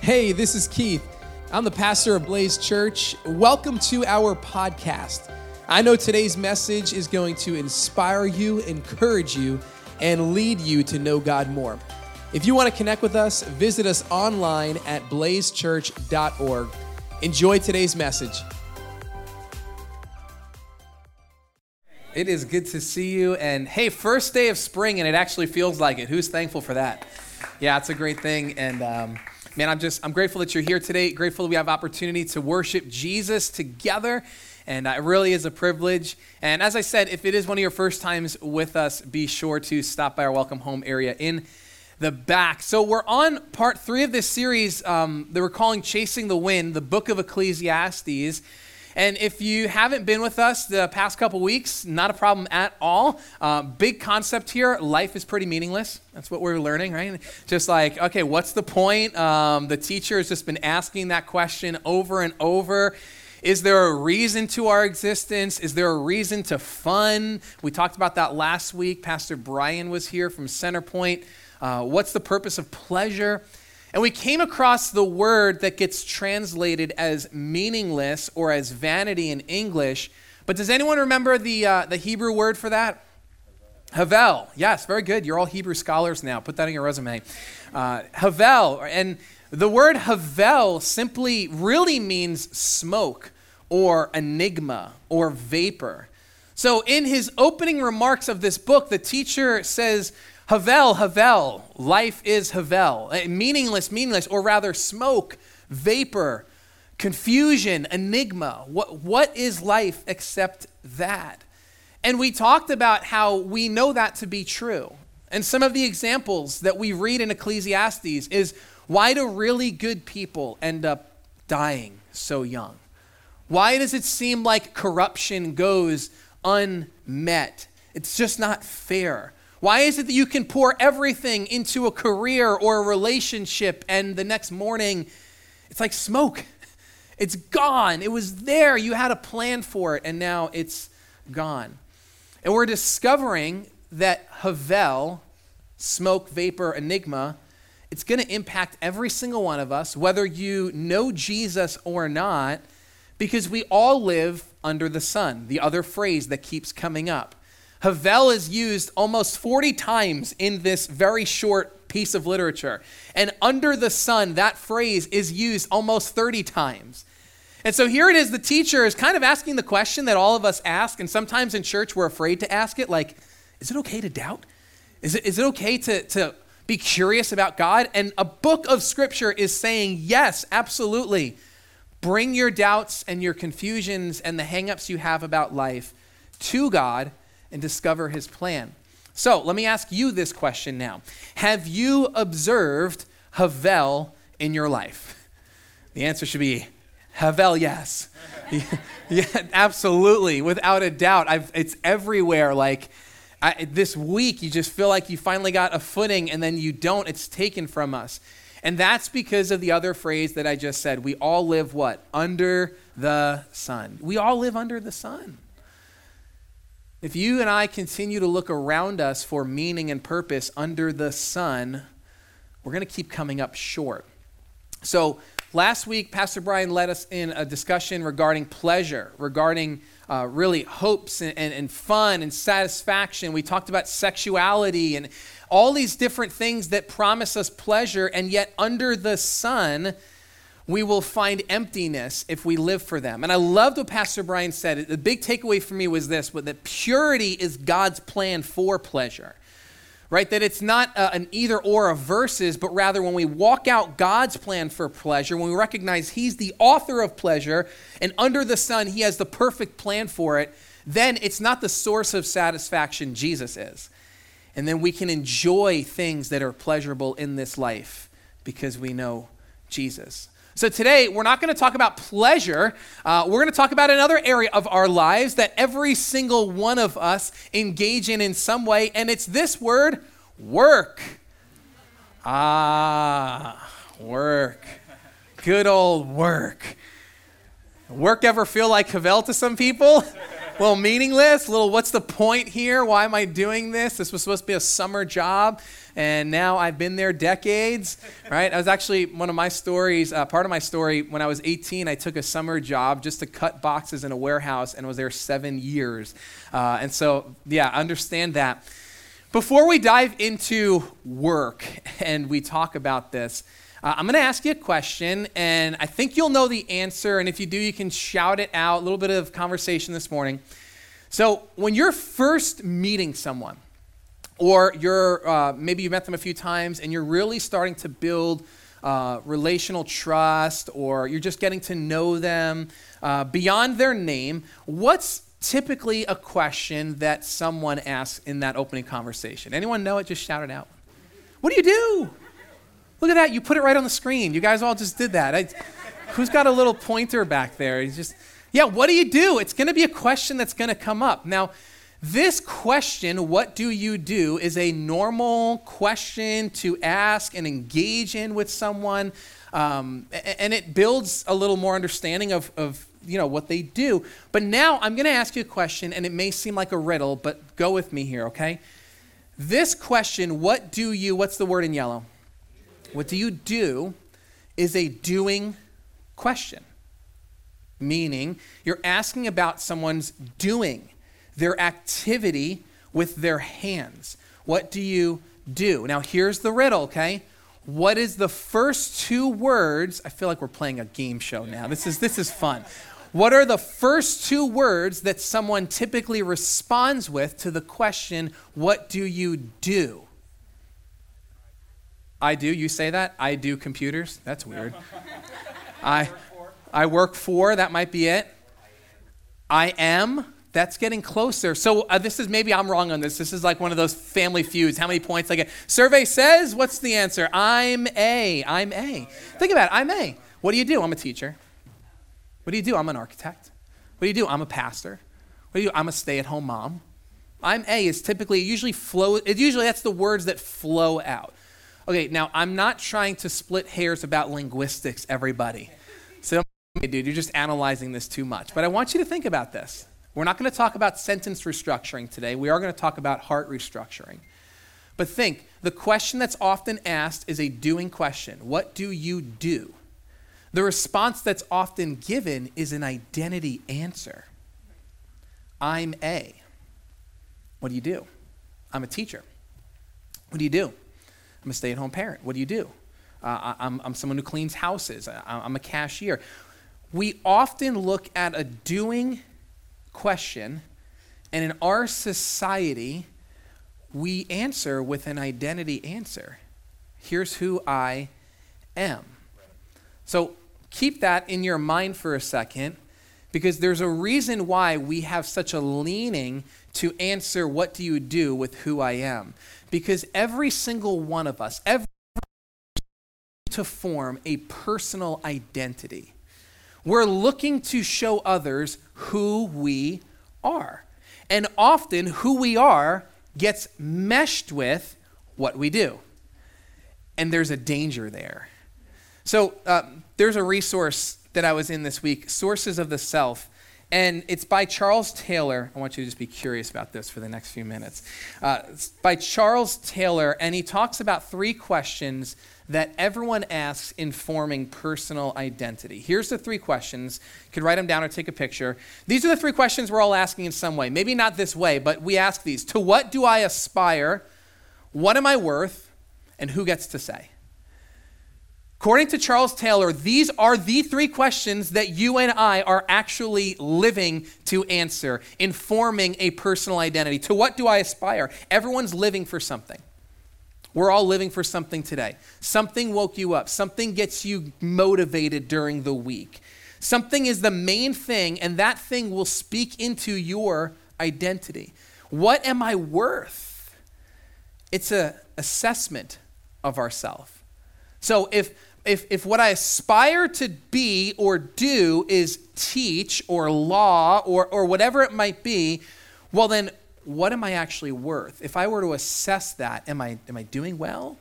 Hey, this is Keith. I'm the pastor of Blaze Church. Welcome to our podcast. I know today's message is going to inspire you, encourage you, and lead you to know God more. If you want to connect with us, visit us online at blazechurch.org. Enjoy today's message. It is good to see you. And hey, first day of spring, and it actually feels like it. Who's thankful for that? Yeah, it's a great thing. And um, man, I'm just I'm grateful that you're here today. Grateful that we have opportunity to worship Jesus together. And uh, it really is a privilege. And as I said, if it is one of your first times with us, be sure to stop by our welcome home area in the back. So we're on part three of this series um, that we're calling Chasing the Wind, the book of Ecclesiastes. And if you haven't been with us the past couple weeks, not a problem at all. Uh, big concept here life is pretty meaningless. That's what we're learning, right? Just like, okay, what's the point? Um, the teacher has just been asking that question over and over. Is there a reason to our existence? Is there a reason to fun? We talked about that last week. Pastor Brian was here from Centerpoint. Uh, what's the purpose of pleasure? And we came across the word that gets translated as meaningless or as vanity in English. But does anyone remember the, uh, the Hebrew word for that? Havel. Yes, very good. You're all Hebrew scholars now. Put that in your resume. Uh, Havel. And the word Havel simply really means smoke or enigma or vapor. So in his opening remarks of this book, the teacher says, Havel, Havel, life is Havel. Meaningless, meaningless, or rather smoke, vapor, confusion, enigma. What, what is life except that? And we talked about how we know that to be true. And some of the examples that we read in Ecclesiastes is why do really good people end up dying so young? Why does it seem like corruption goes unmet? It's just not fair. Why is it that you can pour everything into a career or a relationship and the next morning it's like smoke? It's gone. It was there. You had a plan for it and now it's gone. And we're discovering that Havel, smoke, vapor, enigma, it's going to impact every single one of us, whether you know Jesus or not, because we all live under the sun, the other phrase that keeps coming up. Havel is used almost 40 times in this very short piece of literature. And under the sun, that phrase is used almost 30 times. And so here it is the teacher is kind of asking the question that all of us ask, and sometimes in church we're afraid to ask it like, is it okay to doubt? Is it, is it okay to, to be curious about God? And a book of scripture is saying, yes, absolutely. Bring your doubts and your confusions and the hangups you have about life to God and discover his plan. So let me ask you this question now Have you observed Havel in your life? The answer should be Havel, yes. yeah, absolutely, without a doubt. I've, it's everywhere. Like I, this week, you just feel like you finally got a footing, and then you don't. It's taken from us. And that's because of the other phrase that I just said. We all live what? Under the sun. We all live under the sun. If you and I continue to look around us for meaning and purpose under the sun, we're going to keep coming up short. So, last week, Pastor Brian led us in a discussion regarding pleasure, regarding uh, really hopes and, and, and fun and satisfaction. We talked about sexuality and all these different things that promise us pleasure, and yet under the sun, we will find emptiness if we live for them. And I loved what Pastor Brian said. The big takeaway for me was this, that purity is God's plan for pleasure. Right? That it's not uh, an either or of verses, but rather when we walk out God's plan for pleasure, when we recognize He's the author of pleasure, and under the sun, He has the perfect plan for it, then it's not the source of satisfaction, Jesus is. And then we can enjoy things that are pleasurable in this life because we know Jesus. So today, we're not going to talk about pleasure. Uh, we're going to talk about another area of our lives that every single one of us engage in in some way, and it's this word work. Ah, work. Good old work. Work ever feel like Havel to some people? Little meaningless, little what's the point here? Why am I doing this? This was supposed to be a summer job, and now I've been there decades, right? I was actually one of my stories, uh, part of my story, when I was 18, I took a summer job just to cut boxes in a warehouse and was there seven years. Uh, and so, yeah, understand that. Before we dive into work and we talk about this, uh, I'm going to ask you a question, and I think you'll know the answer. And if you do, you can shout it out. A little bit of conversation this morning. So, when you're first meeting someone, or you're uh, maybe you met them a few times, and you're really starting to build uh, relational trust, or you're just getting to know them uh, beyond their name, what's typically a question that someone asks in that opening conversation? Anyone know it? Just shout it out. What do you do? Look at that. You put it right on the screen. You guys all just did that. I, who's got a little pointer back there? He's just, yeah, what do you do? It's going to be a question that's going to come up. Now, this question, what do you do, is a normal question to ask and engage in with someone. Um, and it builds a little more understanding of, of you know what they do. But now I'm going to ask you a question, and it may seem like a riddle, but go with me here, okay? This question, what do you, what's the word in yellow? What do you do is a doing question, meaning you're asking about someone's doing, their activity with their hands. What do you do? Now, here's the riddle, okay? What is the first two words? I feel like we're playing a game show now. This is, this is fun. What are the first two words that someone typically responds with to the question, What do you do? I do. You say that? I do computers. That's weird. I, I work for. That might be it. I am. That's getting closer. So uh, this is maybe I'm wrong on this. This is like one of those family feuds. How many points I get? Survey says. What's the answer? I'm A. I'm A. Think about it. I'm A. What do you do? I'm a teacher. What do you do? I'm an architect. What do you do? I'm a pastor. What do you do? I'm a stay-at-home mom. I'm A is typically usually flow. It usually that's the words that flow out. Okay, now I'm not trying to split hairs about linguistics, everybody. So, dude, you're just analyzing this too much. But I want you to think about this. We're not going to talk about sentence restructuring today. We are going to talk about heart restructuring. But think the question that's often asked is a doing question What do you do? The response that's often given is an identity answer I'm A. What do you do? I'm a teacher. What do you do? I'm a stay at home parent. What do you do? Uh, I'm, I'm someone who cleans houses. I'm a cashier. We often look at a doing question, and in our society, we answer with an identity answer. Here's who I am. So keep that in your mind for a second because there's a reason why we have such a leaning to answer, What do you do with who I am? Because every single one of us, every to form a personal identity. We're looking to show others who we are. And often, who we are gets meshed with what we do. And there's a danger there. So, uh, there's a resource that I was in this week Sources of the Self. And it's by Charles Taylor. I want you to just be curious about this for the next few minutes. Uh, it's by Charles Taylor, and he talks about three questions that everyone asks in forming personal identity. Here's the three questions. You could write them down or take a picture. These are the three questions we're all asking in some way. Maybe not this way, but we ask these To what do I aspire? What am I worth? And who gets to say? According to Charles Taylor, these are the three questions that you and I are actually living to answer, informing a personal identity. To what do I aspire? Everyone's living for something. We're all living for something today. Something woke you up, something gets you motivated during the week. Something is the main thing, and that thing will speak into your identity. What am I worth? It's an assessment of ourself. So if if, if what I aspire to be or do is teach or law or, or whatever it might be, well, then what am I actually worth? If I were to assess that, am I, am I doing well?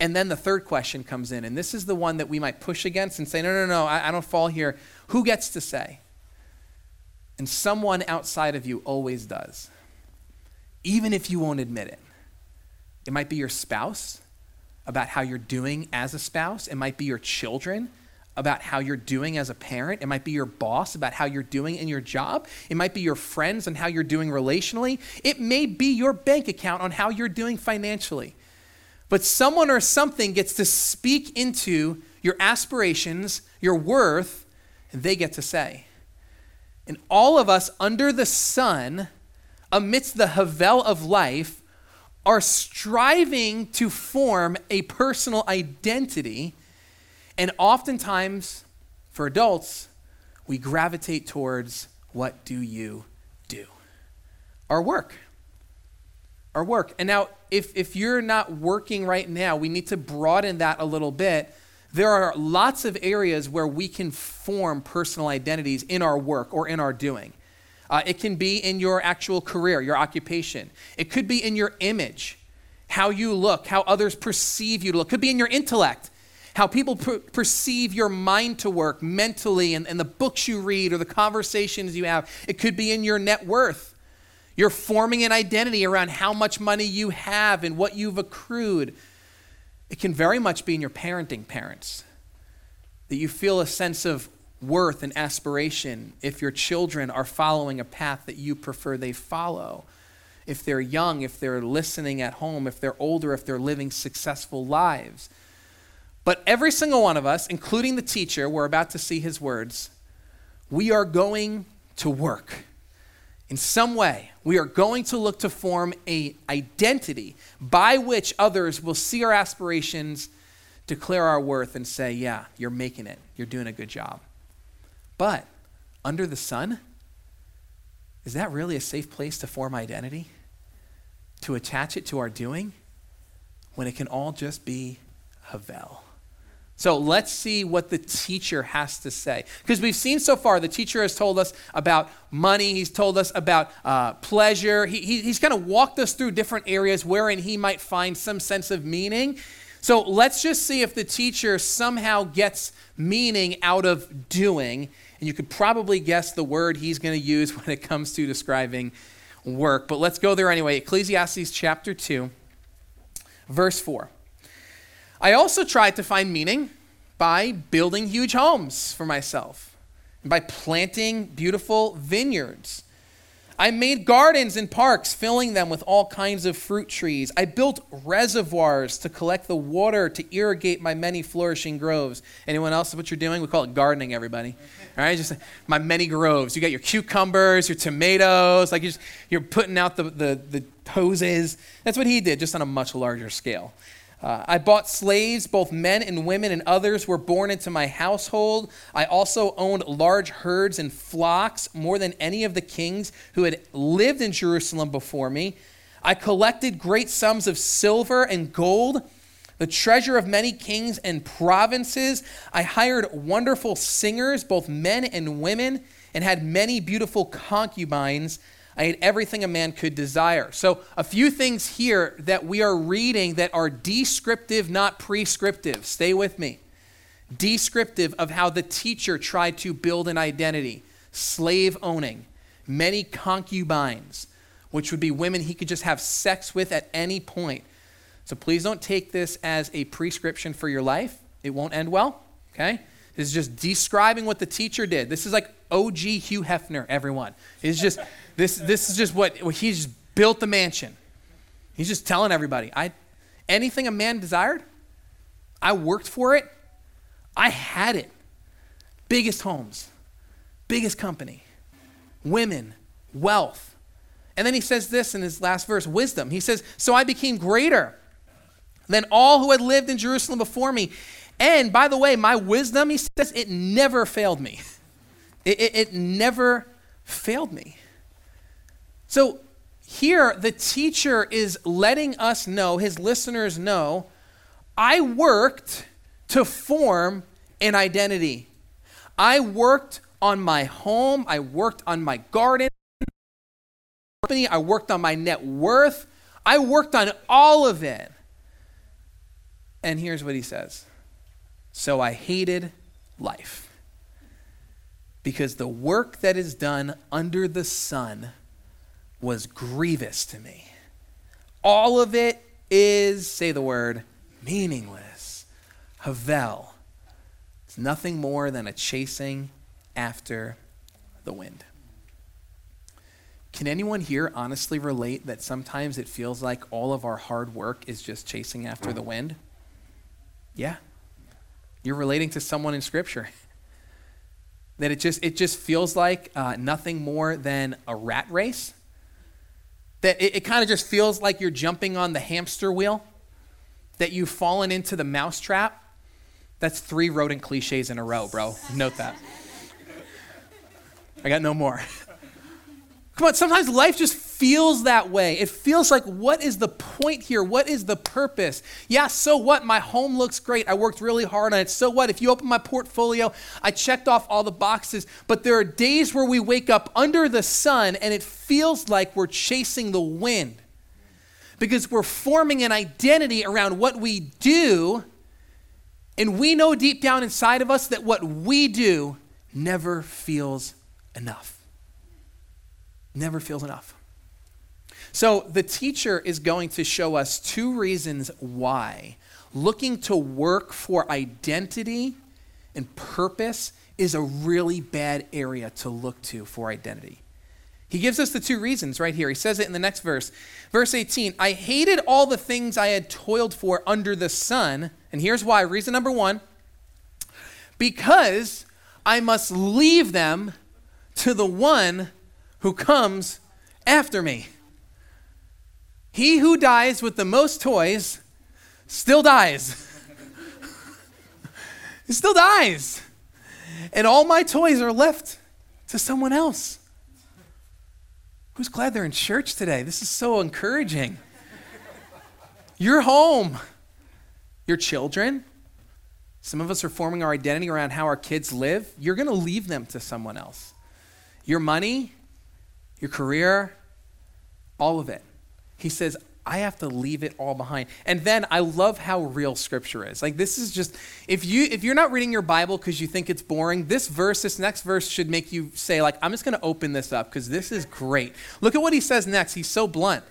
And then the third question comes in, and this is the one that we might push against and say, no, no, no, I, I don't fall here. Who gets to say? And someone outside of you always does, even if you won't admit it. It might be your spouse about how you're doing as a spouse, it might be your children about how you're doing as a parent. It might be your boss about how you're doing in your job. It might be your friends on how you're doing relationally. It may be your bank account on how you're doing financially. But someone or something gets to speak into your aspirations, your worth, and they get to say. And all of us under the sun, amidst the havel of life, are striving to form a personal identity and oftentimes, for adults, we gravitate towards what do you do? Our work. Our work. And now, if, if you're not working right now, we need to broaden that a little bit. There are lots of areas where we can form personal identities in our work or in our doing. Uh, it can be in your actual career, your occupation. It could be in your image, how you look, how others perceive you to look. It could be in your intellect how people per- perceive your mind to work mentally and, and the books you read or the conversations you have. It could be in your net worth. You're forming an identity around how much money you have and what you've accrued. It can very much be in your parenting parents that you feel a sense of worth and aspiration if your children are following a path that you prefer they follow. If they're young, if they're listening at home, if they're older, if they're living successful lives. But every single one of us, including the teacher, we're about to see his words, we are going to work. In some way, we are going to look to form a identity by which others will see our aspirations, declare our worth, and say, Yeah, you're making it. You're doing a good job. But under the sun, is that really a safe place to form identity? To attach it to our doing? When it can all just be Havel. So let's see what the teacher has to say. Because we've seen so far, the teacher has told us about money, he's told us about uh, pleasure. He, he, he's kind of walked us through different areas wherein he might find some sense of meaning. So let's just see if the teacher somehow gets meaning out of doing. And you could probably guess the word he's going to use when it comes to describing work. But let's go there anyway. Ecclesiastes chapter 2, verse 4. I also tried to find meaning by building huge homes for myself and by planting beautiful vineyards. I made gardens and parks, filling them with all kinds of fruit trees. I built reservoirs to collect the water to irrigate my many flourishing groves. Anyone else what you're doing? We call it gardening, everybody. Right, just my many groves. You got your cucumbers, your tomatoes, like you're, just, you're putting out the, the, the hoses. That's what he did, just on a much larger scale. Uh, I bought slaves, both men and women, and others were born into my household. I also owned large herds and flocks, more than any of the kings who had lived in Jerusalem before me. I collected great sums of silver and gold, the treasure of many kings and provinces. I hired wonderful singers, both men and women, and had many beautiful concubines. I had everything a man could desire. So, a few things here that we are reading that are descriptive, not prescriptive. Stay with me. Descriptive of how the teacher tried to build an identity slave owning, many concubines, which would be women he could just have sex with at any point. So, please don't take this as a prescription for your life. It won't end well, okay? This is just describing what the teacher did. This is like OG Hugh Hefner, everyone. It's just. This, this is just what he's just built the mansion. He's just telling everybody, I, anything a man desired, I worked for it, I had it. Biggest homes, biggest company, women, wealth. And then he says this in his last verse wisdom. He says, So I became greater than all who had lived in Jerusalem before me. And by the way, my wisdom, he says, it never failed me. It, it, it never failed me. So here, the teacher is letting us know, his listeners know, I worked to form an identity. I worked on my home, I worked on my garden, I worked on my net worth, I worked on all of it. And here's what he says So I hated life. because the work that is done under the sun was grievous to me. All of it is, say the word, meaningless. Havel. It's nothing more than a chasing after the wind. Can anyone here honestly relate that sometimes it feels like all of our hard work is just chasing after the wind? Yeah. You're relating to someone in Scripture. that it just, it just feels like uh, nothing more than a rat race. That it, it kind of just feels like you're jumping on the hamster wheel, that you've fallen into the mousetrap. That's three rodent cliches in a row, bro. Note that. I got no more. Come on, sometimes life just feels that way. It feels like, what is the point here? What is the purpose? Yeah, so what? My home looks great. I worked really hard on it. So what? If you open my portfolio, I checked off all the boxes. But there are days where we wake up under the sun and it feels like we're chasing the wind because we're forming an identity around what we do. And we know deep down inside of us that what we do never feels enough never feels enough. So the teacher is going to show us two reasons why looking to work for identity and purpose is a really bad area to look to for identity. He gives us the two reasons right here. He says it in the next verse. Verse 18 I hated all the things I had toiled for under the sun. And here's why. Reason number one because I must leave them to the one who comes after me. He who dies with the most toys still dies. he still dies. And all my toys are left to someone else. Who's glad they're in church today? This is so encouraging. Your home, your children. Some of us are forming our identity around how our kids live. You're going to leave them to someone else. Your money, your career, all of it. He says, I have to leave it all behind. And then I love how real scripture is. Like this is just if you if you're not reading your Bible because you think it's boring, this verse, this next verse should make you say like I'm just going to open this up because this is great. Look at what he says next. He's so blunt.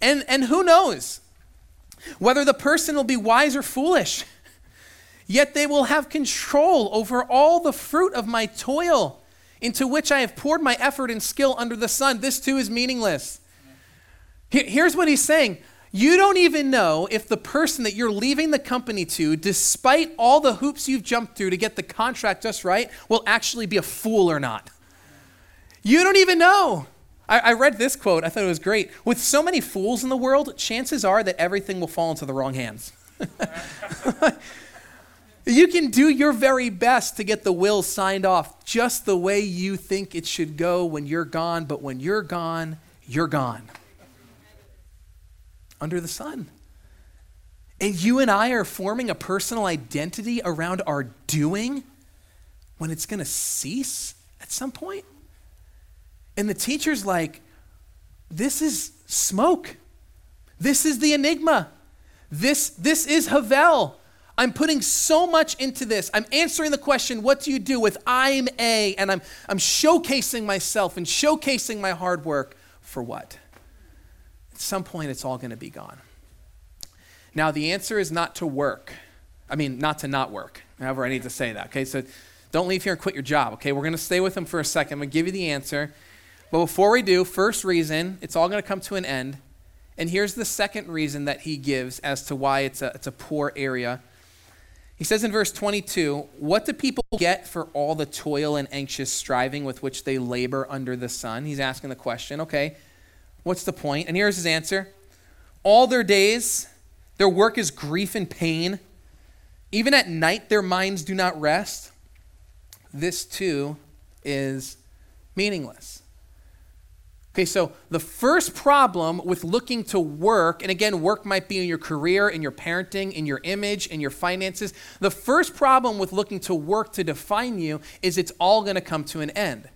And and who knows whether the person will be wise or foolish. Yet they will have control over all the fruit of my toil into which I have poured my effort and skill under the sun. This too is meaningless. Here's what he's saying you don't even know if the person that you're leaving the company to, despite all the hoops you've jumped through to get the contract just right, will actually be a fool or not. You don't even know. I, I, read this quote, I thought it was great. With so many fools in the world, chances are that everything will fall into the wrong hands. You can do your very best to get the will signed off just the way you think it should go when you're gone, but when you're gone, you're gone. Under the sun. And you and I are forming a personal identity around our doing when it's going to cease at some point. And the teacher's like, this is smoke. This is the enigma. This, this is Havel. I'm putting so much into this. I'm answering the question, what do you do with I'm a, and I'm, I'm showcasing myself and showcasing my hard work for what? At some point, it's all going to be gone. Now, the answer is not to work. I mean, not to not work, however, I need to say that. Okay, so don't leave here and quit your job. Okay, we're going to stay with them for a second. I'm going to give you the answer. But before we do, first reason, it's all going to come to an end. And here's the second reason that he gives as to why it's a, it's a poor area he says in verse 22 What do people get for all the toil and anxious striving with which they labor under the sun? He's asking the question, okay, what's the point? And here's his answer All their days, their work is grief and pain. Even at night, their minds do not rest. This too is meaningless. Okay, so the first problem with looking to work, and again, work might be in your career, in your parenting, in your image, in your finances. The first problem with looking to work to define you is it's all going to come to an end.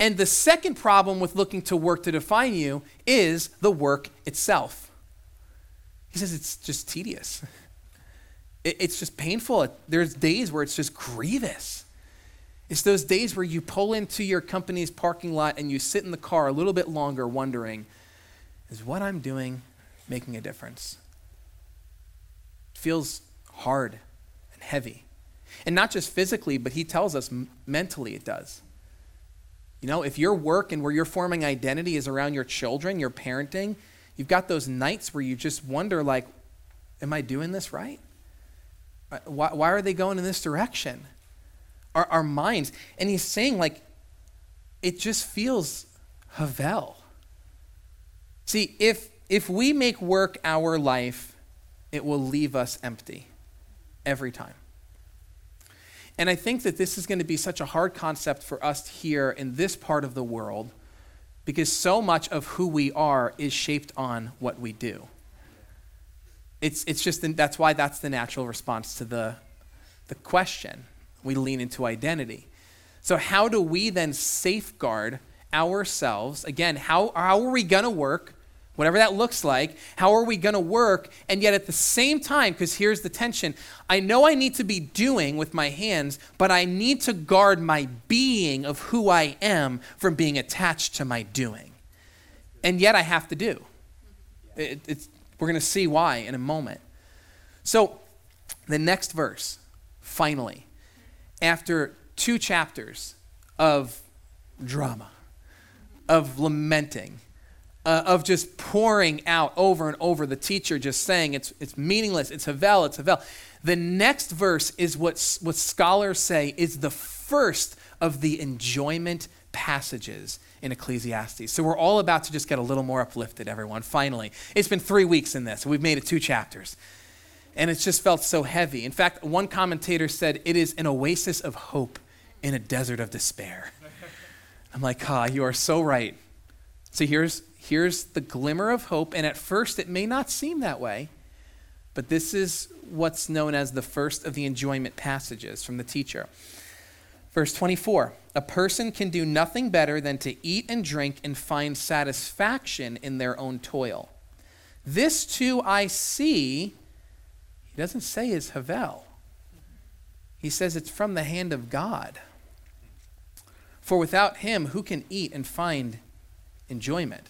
And the second problem with looking to work to define you is the work itself. He says it's just tedious, it's just painful. There's days where it's just grievous. It's those days where you pull into your company's parking lot and you sit in the car a little bit longer wondering, is what I'm doing making a difference? It feels hard and heavy. And not just physically, but he tells us mentally it does. You know, if your work and where you're forming identity is around your children, your parenting, you've got those nights where you just wonder, like, am I doing this right? Uh, why, why are they going in this direction? Our, our minds. And he's saying, like, it just feels Havel. See, if, if we make work our life, it will leave us empty every time. And I think that this is going to be such a hard concept for us here in this part of the world because so much of who we are is shaped on what we do. It's, it's just, that's why that's the natural response to the, the question. We lean into identity. So, how do we then safeguard ourselves? Again, how, how are we going to work whatever that looks like. How are we going to work? And yet at the same time, because here's the tension I know I need to be doing with my hands, but I need to guard my being of who I am from being attached to my doing. And yet I have to do. It, we're going to see why in a moment. So, the next verse, finally, after two chapters of drama, of lamenting, uh, of just pouring out over and over the teacher just saying it's, it's meaningless, it's Havel, it's Havel. The next verse is what, what scholars say is the first of the enjoyment passages in Ecclesiastes. So we're all about to just get a little more uplifted, everyone, finally. It's been three weeks in this. We've made it two chapters. And it's just felt so heavy. In fact, one commentator said it is an oasis of hope in a desert of despair. I'm like, ah, you are so right. So here's here's the glimmer of hope. And at first, it may not seem that way, but this is what's known as the first of the enjoyment passages from the teacher. Verse 24 A person can do nothing better than to eat and drink and find satisfaction in their own toil. This too I see, he doesn't say is Havel. He says it's from the hand of God. For without him, who can eat and find enjoyment?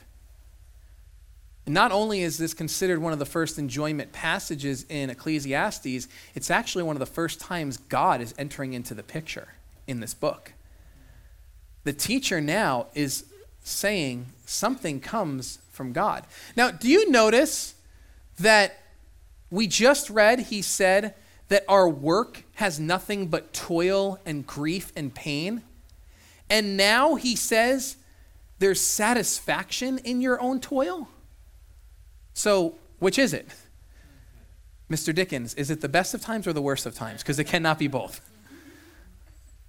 Not only is this considered one of the first enjoyment passages in Ecclesiastes, it's actually one of the first times God is entering into the picture in this book. The teacher now is saying something comes from God. Now, do you notice that we just read, he said, that our work has nothing but toil and grief and pain? And now he says there's satisfaction in your own toil? So, which is it? Mr. Dickens, is it the best of times or the worst of times? Because it cannot be both.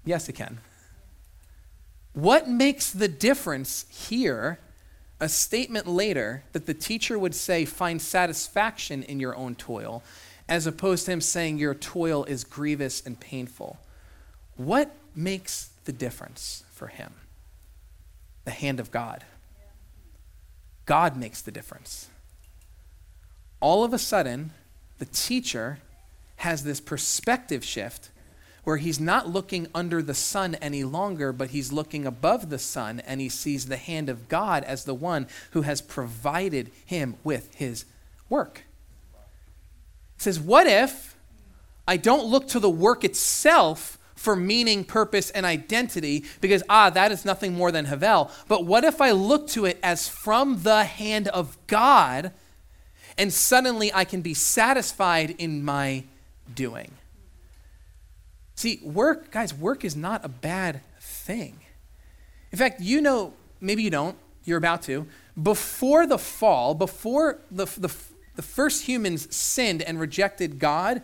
Yes, it can. What makes the difference here, a statement later, that the teacher would say, find satisfaction in your own toil, as opposed to him saying, your toil is grievous and painful? What makes the difference for him? The hand of God. God makes the difference all of a sudden, the teacher has this perspective shift where he's not looking under the sun any longer, but he's looking above the sun and he sees the hand of God as the one who has provided him with his work. He says, What if I don't look to the work itself for meaning, purpose, and identity because, ah, that is nothing more than Havel, but what if I look to it as from the hand of God? And suddenly I can be satisfied in my doing. See, work, guys, work is not a bad thing. In fact, you know, maybe you don't, you're about to. Before the fall, before the, the, the first humans sinned and rejected God,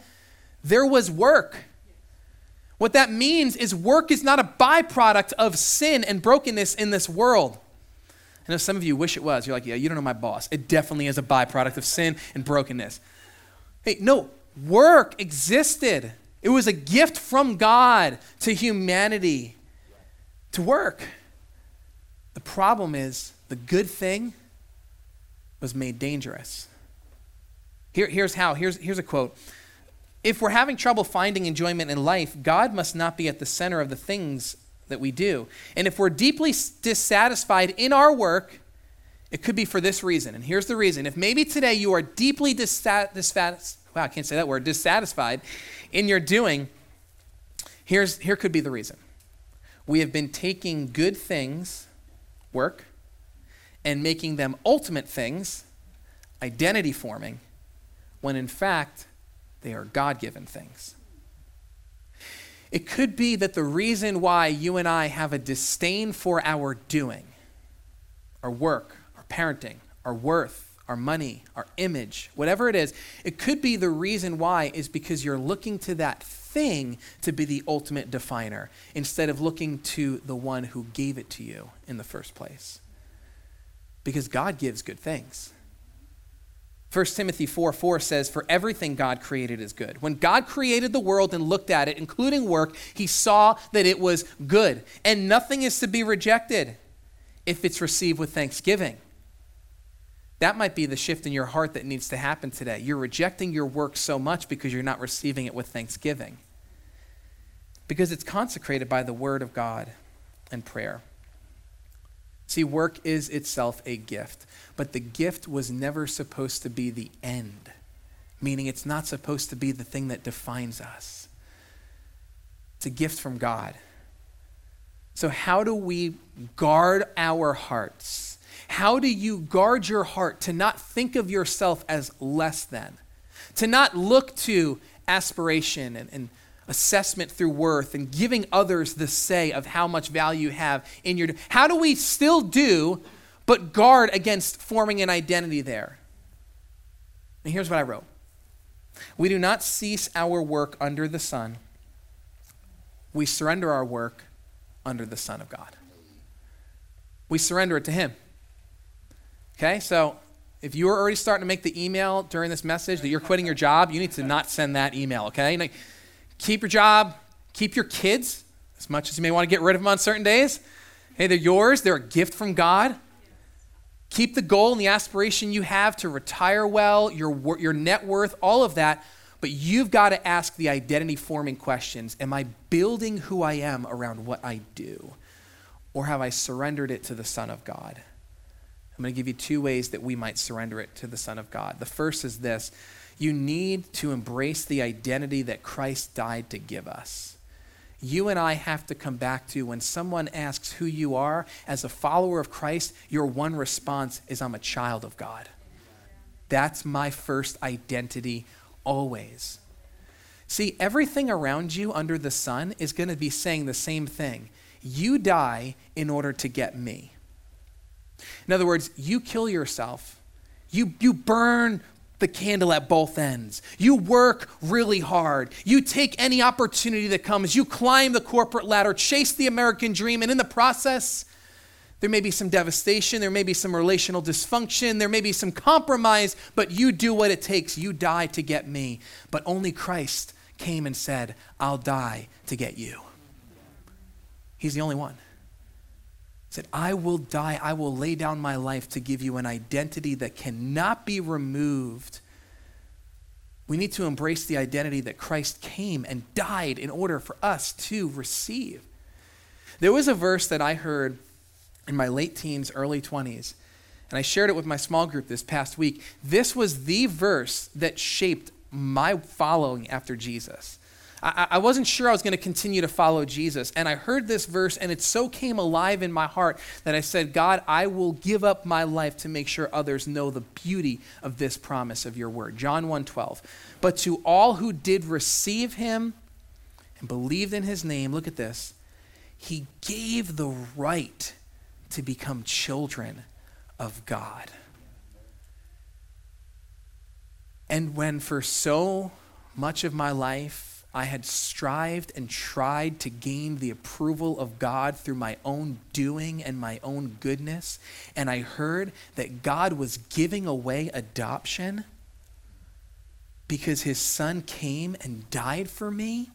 there was work. What that means is work is not a byproduct of sin and brokenness in this world. I know some of you wish it was. You're like, yeah, you don't know my boss. It definitely is a byproduct of sin and brokenness. Hey, no, work existed. It was a gift from God to humanity to work. The problem is the good thing was made dangerous. Here, here's how. Here's, here's a quote. If we're having trouble finding enjoyment in life, God must not be at the center of the things that we do. And if we're deeply dissatisfied in our work, it could be for this reason. And here's the reason. If maybe today you are deeply dissatisfied, wow, I can't say that word, dissatisfied in your doing, here's, here could be the reason. We have been taking good things, work, and making them ultimate things, identity forming, when in fact they are God given things. It could be that the reason why you and I have a disdain for our doing, our work, our parenting, our worth, our money, our image, whatever it is, it could be the reason why is because you're looking to that thing to be the ultimate definer instead of looking to the one who gave it to you in the first place. Because God gives good things. 1 Timothy 4 4 says, For everything God created is good. When God created the world and looked at it, including work, he saw that it was good. And nothing is to be rejected if it's received with thanksgiving. That might be the shift in your heart that needs to happen today. You're rejecting your work so much because you're not receiving it with thanksgiving. Because it's consecrated by the word of God and prayer. See, work is itself a gift, but the gift was never supposed to be the end, meaning it's not supposed to be the thing that defines us. It's a gift from God. So, how do we guard our hearts? How do you guard your heart to not think of yourself as less than? To not look to aspiration and, and assessment through worth and giving others the say of how much value you have in your how do we still do but guard against forming an identity there? And here's what i wrote. We do not cease our work under the sun. We surrender our work under the son of god. We surrender it to him. Okay so if you're already starting to make the email during this message that you're quitting your job you need to not send that email okay Keep your job, keep your kids, as much as you may want to get rid of them on certain days. Hey, they're yours, they're a gift from God. Keep the goal and the aspiration you have to retire well, your, your net worth, all of that. But you've got to ask the identity forming questions Am I building who I am around what I do? Or have I surrendered it to the Son of God? I'm going to give you two ways that we might surrender it to the Son of God. The first is this you need to embrace the identity that Christ died to give us. You and I have to come back to when someone asks who you are as a follower of Christ, your one response is, I'm a child of God. That's my first identity always. See, everything around you under the sun is going to be saying the same thing. You die in order to get me. In other words, you kill yourself. You, you burn the candle at both ends. You work really hard. You take any opportunity that comes. You climb the corporate ladder, chase the American dream, and in the process, there may be some devastation, there may be some relational dysfunction, there may be some compromise, but you do what it takes. You die to get me. But only Christ came and said, I'll die to get you. He's the only one said, I will die, I will lay down my life to give you an identity that cannot be removed. We need to embrace the identity that Christ came and died in order for us to receive. There was a verse that I heard in my late teens, early 20s, and I shared it with my small group this past week. This was the verse that shaped my following after Jesus. I, I wasn't sure I was going to continue to follow Jesus. And I heard this verse, and it so came alive in my heart that I said, God, I will give up my life to make sure others know the beauty of this promise of your word. John 1 12. But to all who did receive him and believed in his name, look at this, he gave the right to become children of God. And when for so much of my life I had strived and tried to gain the approval of God through my own doing and my own goodness. And I heard that God was giving away adoption because his son came and died for me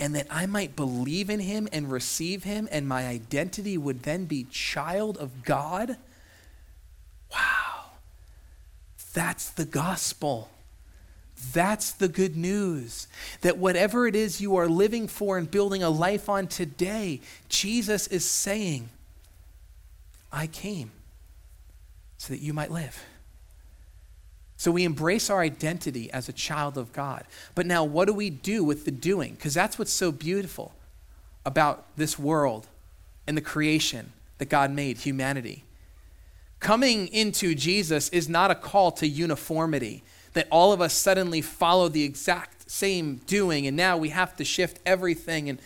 and that I might believe in him and receive him, and my identity would then be child of God. Wow. That's the gospel. That's the good news. That whatever it is you are living for and building a life on today, Jesus is saying, I came so that you might live. So we embrace our identity as a child of God. But now, what do we do with the doing? Because that's what's so beautiful about this world and the creation that God made, humanity. Coming into Jesus is not a call to uniformity, that all of us suddenly follow the exact same doing and now we have to shift everything. And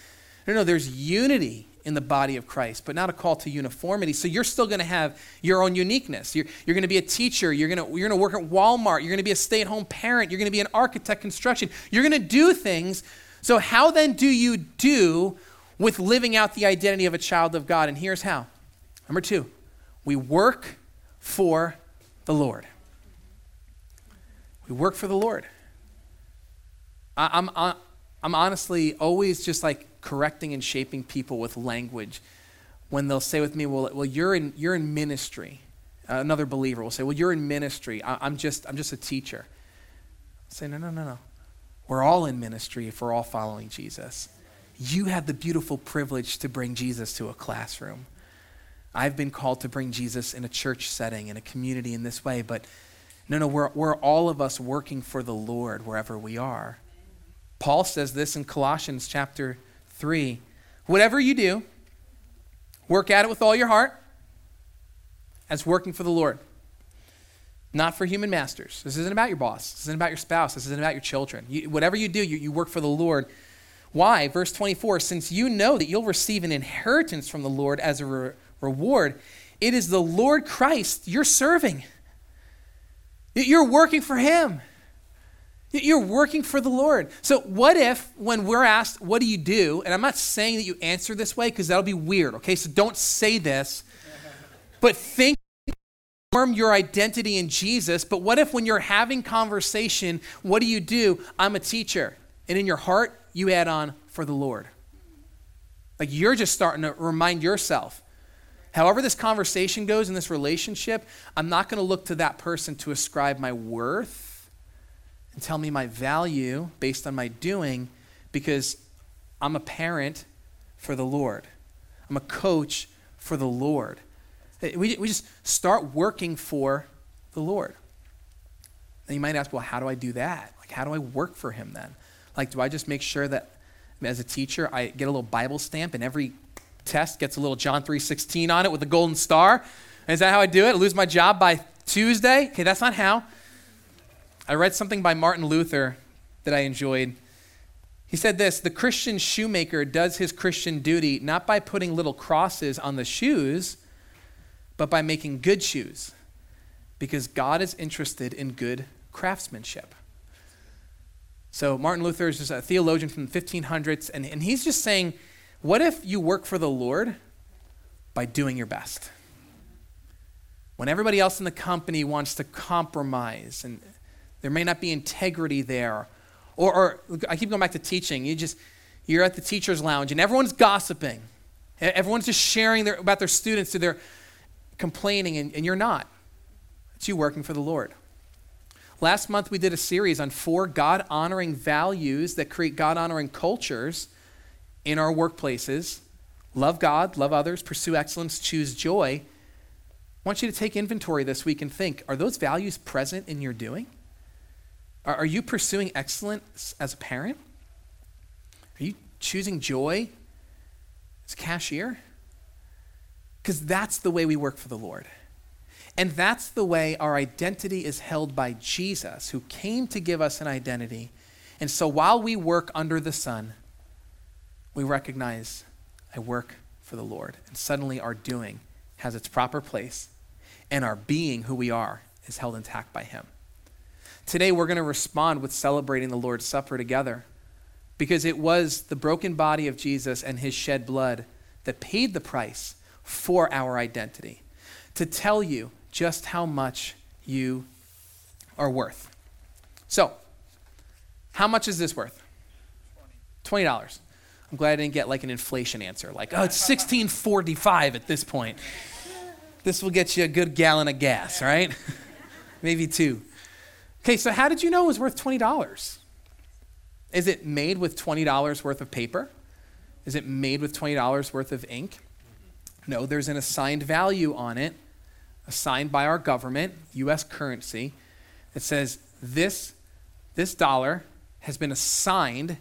no, no, there's unity in the body of Christ, but not a call to uniformity. So you're still going to have your own uniqueness. You're, you're going to be a teacher. You're going to, you're going to work at Walmart. You're going to be a stay at home parent. You're going to be an architect, construction. You're going to do things. So, how then do you do with living out the identity of a child of God? And here's how. Number two, we work for the Lord. We work for the Lord. I, I'm, I'm honestly always just like correcting and shaping people with language when they'll say with me, well, well you're, in, you're in ministry. Uh, another believer will say, well, you're in ministry. I, am just, I'm just a teacher. I say, no, no, no, no. We're all in ministry if we're all following Jesus. You have the beautiful privilege to bring Jesus to a classroom. I've been called to bring Jesus in a church setting, in a community in this way, but no, no, we're, we're all of us working for the Lord wherever we are. Paul says this in Colossians chapter 3. Whatever you do, work at it with all your heart as working for the Lord, not for human masters. This isn't about your boss. This isn't about your spouse. This isn't about your children. You, whatever you do, you, you work for the Lord. Why? Verse 24 Since you know that you'll receive an inheritance from the Lord as a re- reward, it is the Lord Christ you're serving. You're working for Him. You're working for the Lord. So, what if, when we're asked, What do you do? And I'm not saying that you answer this way because that'll be weird, okay? So, don't say this, but think form your identity in Jesus. But what if, when you're having conversation, what do you do? I'm a teacher. And in your heart, you add on for the Lord. Like you're just starting to remind yourself. However, this conversation goes in this relationship, I'm not going to look to that person to ascribe my worth and tell me my value based on my doing because I'm a parent for the Lord. I'm a coach for the Lord. Eh, we, we just start working for the Lord. And you might ask, well, how do I do that? Like, how do I work for Him then? Like, do I just make sure that as a teacher, I get a little Bible stamp in every test gets a little John 3.16 on it with a golden star? Is that how I do it? I lose my job by Tuesday? Okay, that's not how. I read something by Martin Luther that I enjoyed. He said this The Christian shoemaker does his Christian duty not by putting little crosses on the shoes, but by making good shoes, because God is interested in good craftsmanship. So, Martin Luther is just a theologian from the 1500s, and, and he's just saying, What if you work for the Lord by doing your best? When everybody else in the company wants to compromise and there may not be integrity there. Or, or I keep going back to teaching. You just, you're at the teacher's lounge and everyone's gossiping. Everyone's just sharing their, about their students, so they're complaining, and, and you're not. It's you working for the Lord. Last month, we did a series on four God honoring values that create God honoring cultures in our workplaces love God, love others, pursue excellence, choose joy. I want you to take inventory this week and think are those values present in your doing? Are, you pursuing excellence as a parent? Are you choosing joy as a cashier? Because that's the way we work for the Lord. And that's the way our identity is held by Jesus, who came to give us an identity. And so while we work under the sun, we recognize I work for the Lord. And suddenly our doing has its proper place, and our being, who we are, is held intact by Him. Today, we're going to respond with celebrating the Lord's Supper together because it was the broken body of Jesus and his shed blood that paid the price for our identity to tell you just how much you are worth. So, how much is this worth? $20. I'm glad I didn't get like an inflation answer, like, oh, it's 1645 at this point. This will get you a good gallon of gas, right? Maybe two. Okay, so how did you know it was worth $20? Is it made with $20 worth of paper? Is it made with $20 worth of ink? No, there's an assigned value on it, assigned by our government, US currency, that says this, this dollar has been assigned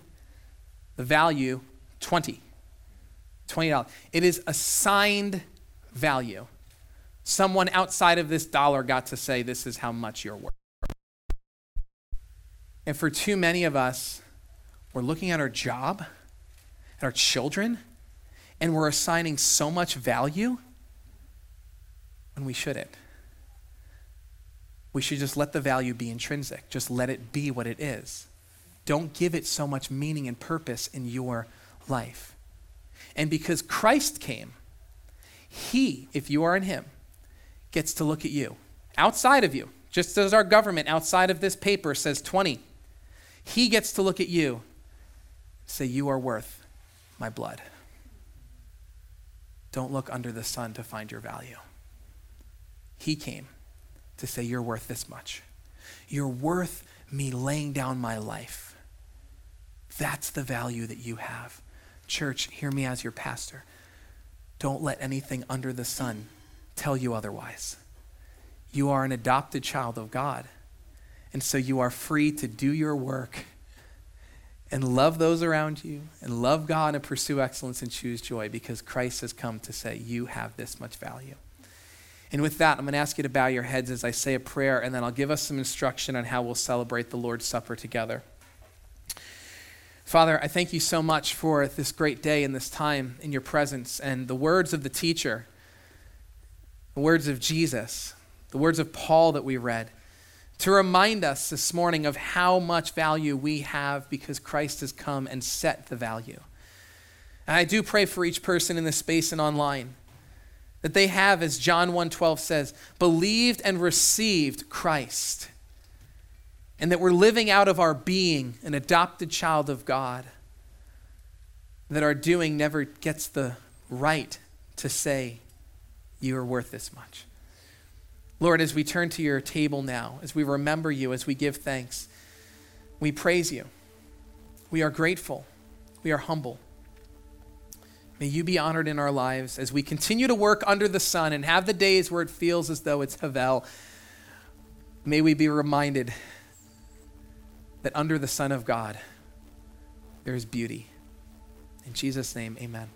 the value 20. $20. It is assigned value. Someone outside of this dollar got to say, This is how much you're worth. And for too many of us, we're looking at our job, at our children, and we're assigning so much value when we shouldn't. We should just let the value be intrinsic, just let it be what it is. Don't give it so much meaning and purpose in your life. And because Christ came, He, if you are in Him, gets to look at you outside of you, just as our government outside of this paper says 20. He gets to look at you, say, You are worth my blood. Don't look under the sun to find your value. He came to say, You're worth this much. You're worth me laying down my life. That's the value that you have. Church, hear me as your pastor. Don't let anything under the sun tell you otherwise. You are an adopted child of God. And so you are free to do your work and love those around you and love God and pursue excellence and choose joy because Christ has come to say, You have this much value. And with that, I'm going to ask you to bow your heads as I say a prayer, and then I'll give us some instruction on how we'll celebrate the Lord's Supper together. Father, I thank you so much for this great day and this time in your presence and the words of the teacher, the words of Jesus, the words of Paul that we read, to remind us this morning of how much value we have because Christ has come and set the value. And I do pray for each person in this space and online that they have as John 1:12 says, believed and received Christ and that we're living out of our being an adopted child of God, that our doing never gets the right to say, You are worth this much. Lord, as we turn to your table now, as we remember you, as we give thanks, we praise you. We are grateful. We are humble. May you be honored in our lives as we continue to work under the sun and have the days where it feels as though it's Havel. May we be reminded that under the Son of God, there is beauty. In Jesus' name, amen.